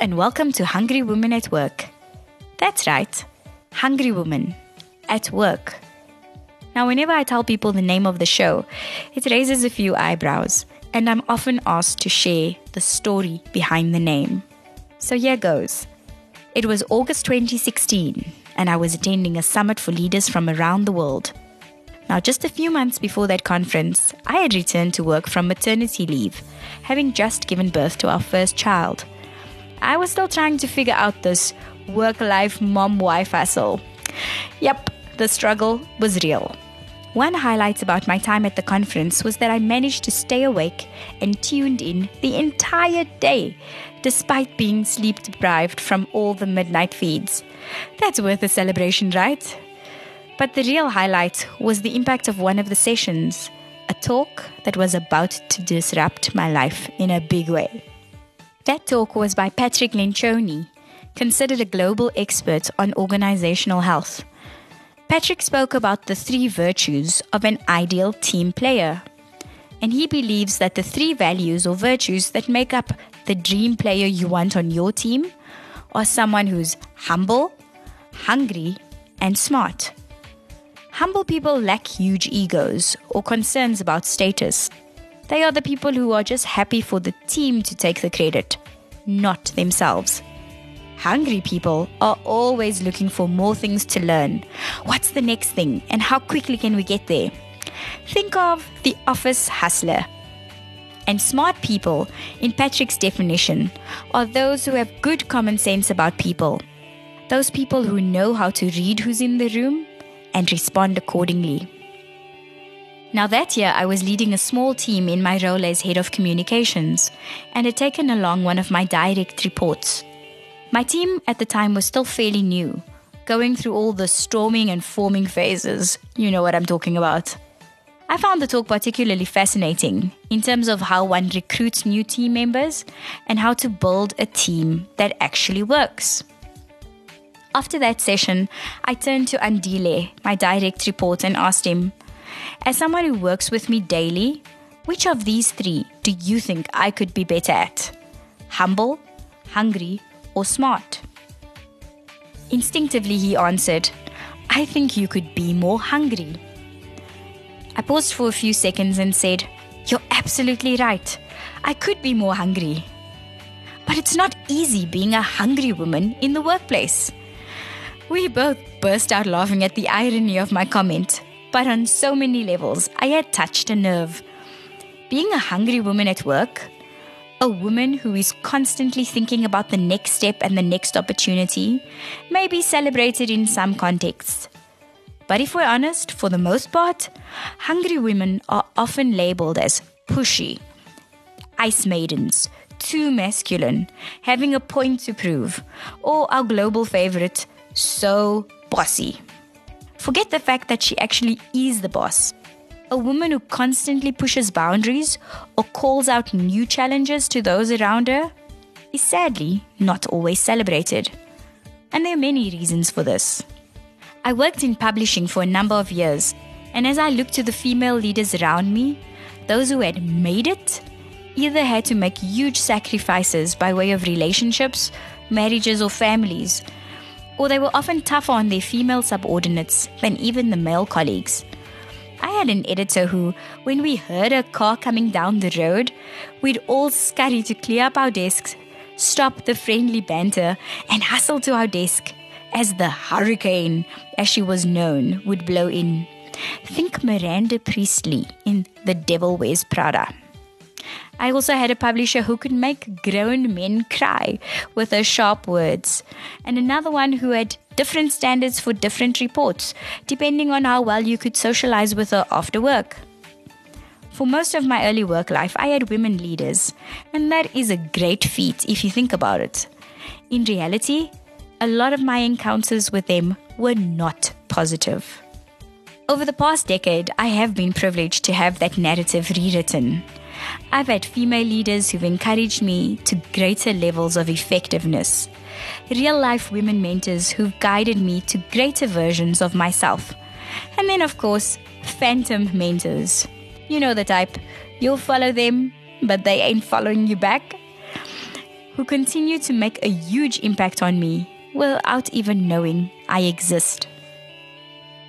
and welcome to Hungry Women at Work. That's right, Hungry Women at Work. Now, whenever I tell people the name of the show, it raises a few eyebrows, and I'm often asked to share the story behind the name. So here goes. It was August 2016, and I was attending a summit for leaders from around the world. Now, just a few months before that conference, I had returned to work from maternity leave, having just given birth to our first child. I was still trying to figure out this work life mom wife hustle. Yep, the struggle was real. One highlight about my time at the conference was that I managed to stay awake and tuned in the entire day, despite being sleep deprived from all the midnight feeds. That's worth a celebration, right? But the real highlight was the impact of one of the sessions, a talk that was about to disrupt my life in a big way. That talk was by Patrick Lencioni, considered a global expert on organizational health. Patrick spoke about the three virtues of an ideal team player. And he believes that the three values or virtues that make up the dream player you want on your team are someone who's humble, hungry, and smart. Humble people lack huge egos or concerns about status. They are the people who are just happy for the team to take the credit, not themselves. Hungry people are always looking for more things to learn. What's the next thing and how quickly can we get there? Think of the office hustler. And smart people, in Patrick's definition, are those who have good common sense about people. Those people who know how to read who's in the room and respond accordingly. Now, that year, I was leading a small team in my role as head of communications and had taken along one of my direct reports. My team at the time was still fairly new, going through all the storming and forming phases. You know what I'm talking about. I found the talk particularly fascinating in terms of how one recruits new team members and how to build a team that actually works. After that session, I turned to Andile, my direct report, and asked him, As someone who works with me daily, which of these three do you think I could be better at? Humble, hungry, or smart? Instinctively, he answered, I think you could be more hungry. I paused for a few seconds and said, You're absolutely right. I could be more hungry. But it's not easy being a hungry woman in the workplace. We both burst out laughing at the irony of my comment, but on so many levels, I had touched a nerve. Being a hungry woman at work, a woman who is constantly thinking about the next step and the next opportunity, may be celebrated in some contexts. But if we're honest, for the most part, hungry women are often labeled as pushy, ice maidens, too masculine, having a point to prove, or our global favorite, so bossy. Forget the fact that she actually is the boss. A woman who constantly pushes boundaries or calls out new challenges to those around her is sadly not always celebrated. And there are many reasons for this. I worked in publishing for a number of years, and as I looked to the female leaders around me, those who had made it either had to make huge sacrifices by way of relationships, marriages, or families, or they were often tougher on their female subordinates than even the male colleagues. I had an editor who, when we heard a car coming down the road, we'd all scurry to clear up our desks, stop the friendly banter, and hustle to our desk as the hurricane, as she was known, would blow in. Think Miranda Priestly in The Devil Wears Prada. I also had a publisher who could make grown men cry with her sharp words, and another one who had different standards for different reports, depending on how well you could socialize with her after work. For most of my early work life, I had women leaders, and that is a great feat if you think about it. In reality, a lot of my encounters with them were not positive. Over the past decade, I have been privileged to have that narrative rewritten. I've had female leaders who've encouraged me to greater levels of effectiveness, real life women mentors who've guided me to greater versions of myself, and then, of course, phantom mentors. You know the type. You'll follow them, but they ain't following you back. who continue to make a huge impact on me without even knowing I exist.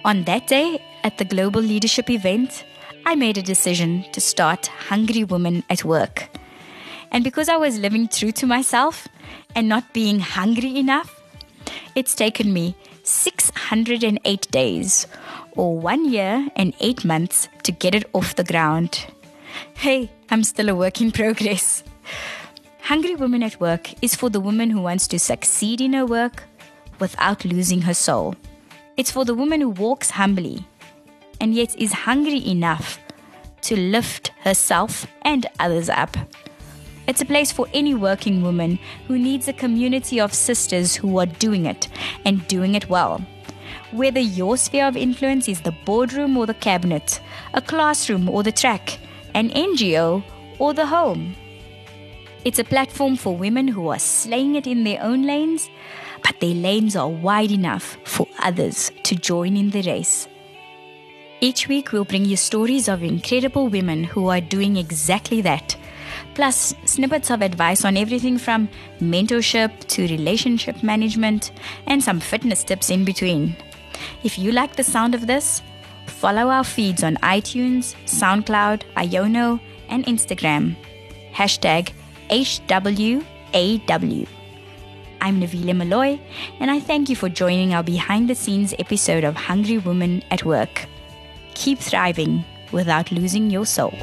On that day, at the Global Leadership event, I made a decision to start Hungry Women at Work. And because I was living true to myself and not being hungry enough, it's taken me 608 days, or one year and eight months, to get it off the ground. Hey, I'm still a work in progress. Hungry Women at Work is for the woman who wants to succeed in her work without losing her soul. It's for the woman who walks humbly and yet is hungry enough to lift herself and others up. It's a place for any working woman who needs a community of sisters who are doing it and doing it well. Whether your sphere of influence is the boardroom or the cabinet, a classroom or the track, an NGO or the home. It's a platform for women who are slaying it in their own lanes, but their lanes are wide enough for others to join in the race. Each week, we'll bring you stories of incredible women who are doing exactly that. Plus, snippets of advice on everything from mentorship to relationship management and some fitness tips in between. If you like the sound of this, follow our feeds on iTunes, SoundCloud, Iono, and Instagram. Hashtag HWAW. I'm Navile Malloy, and I thank you for joining our behind the scenes episode of Hungry Women at Work keep thriving without losing your soul.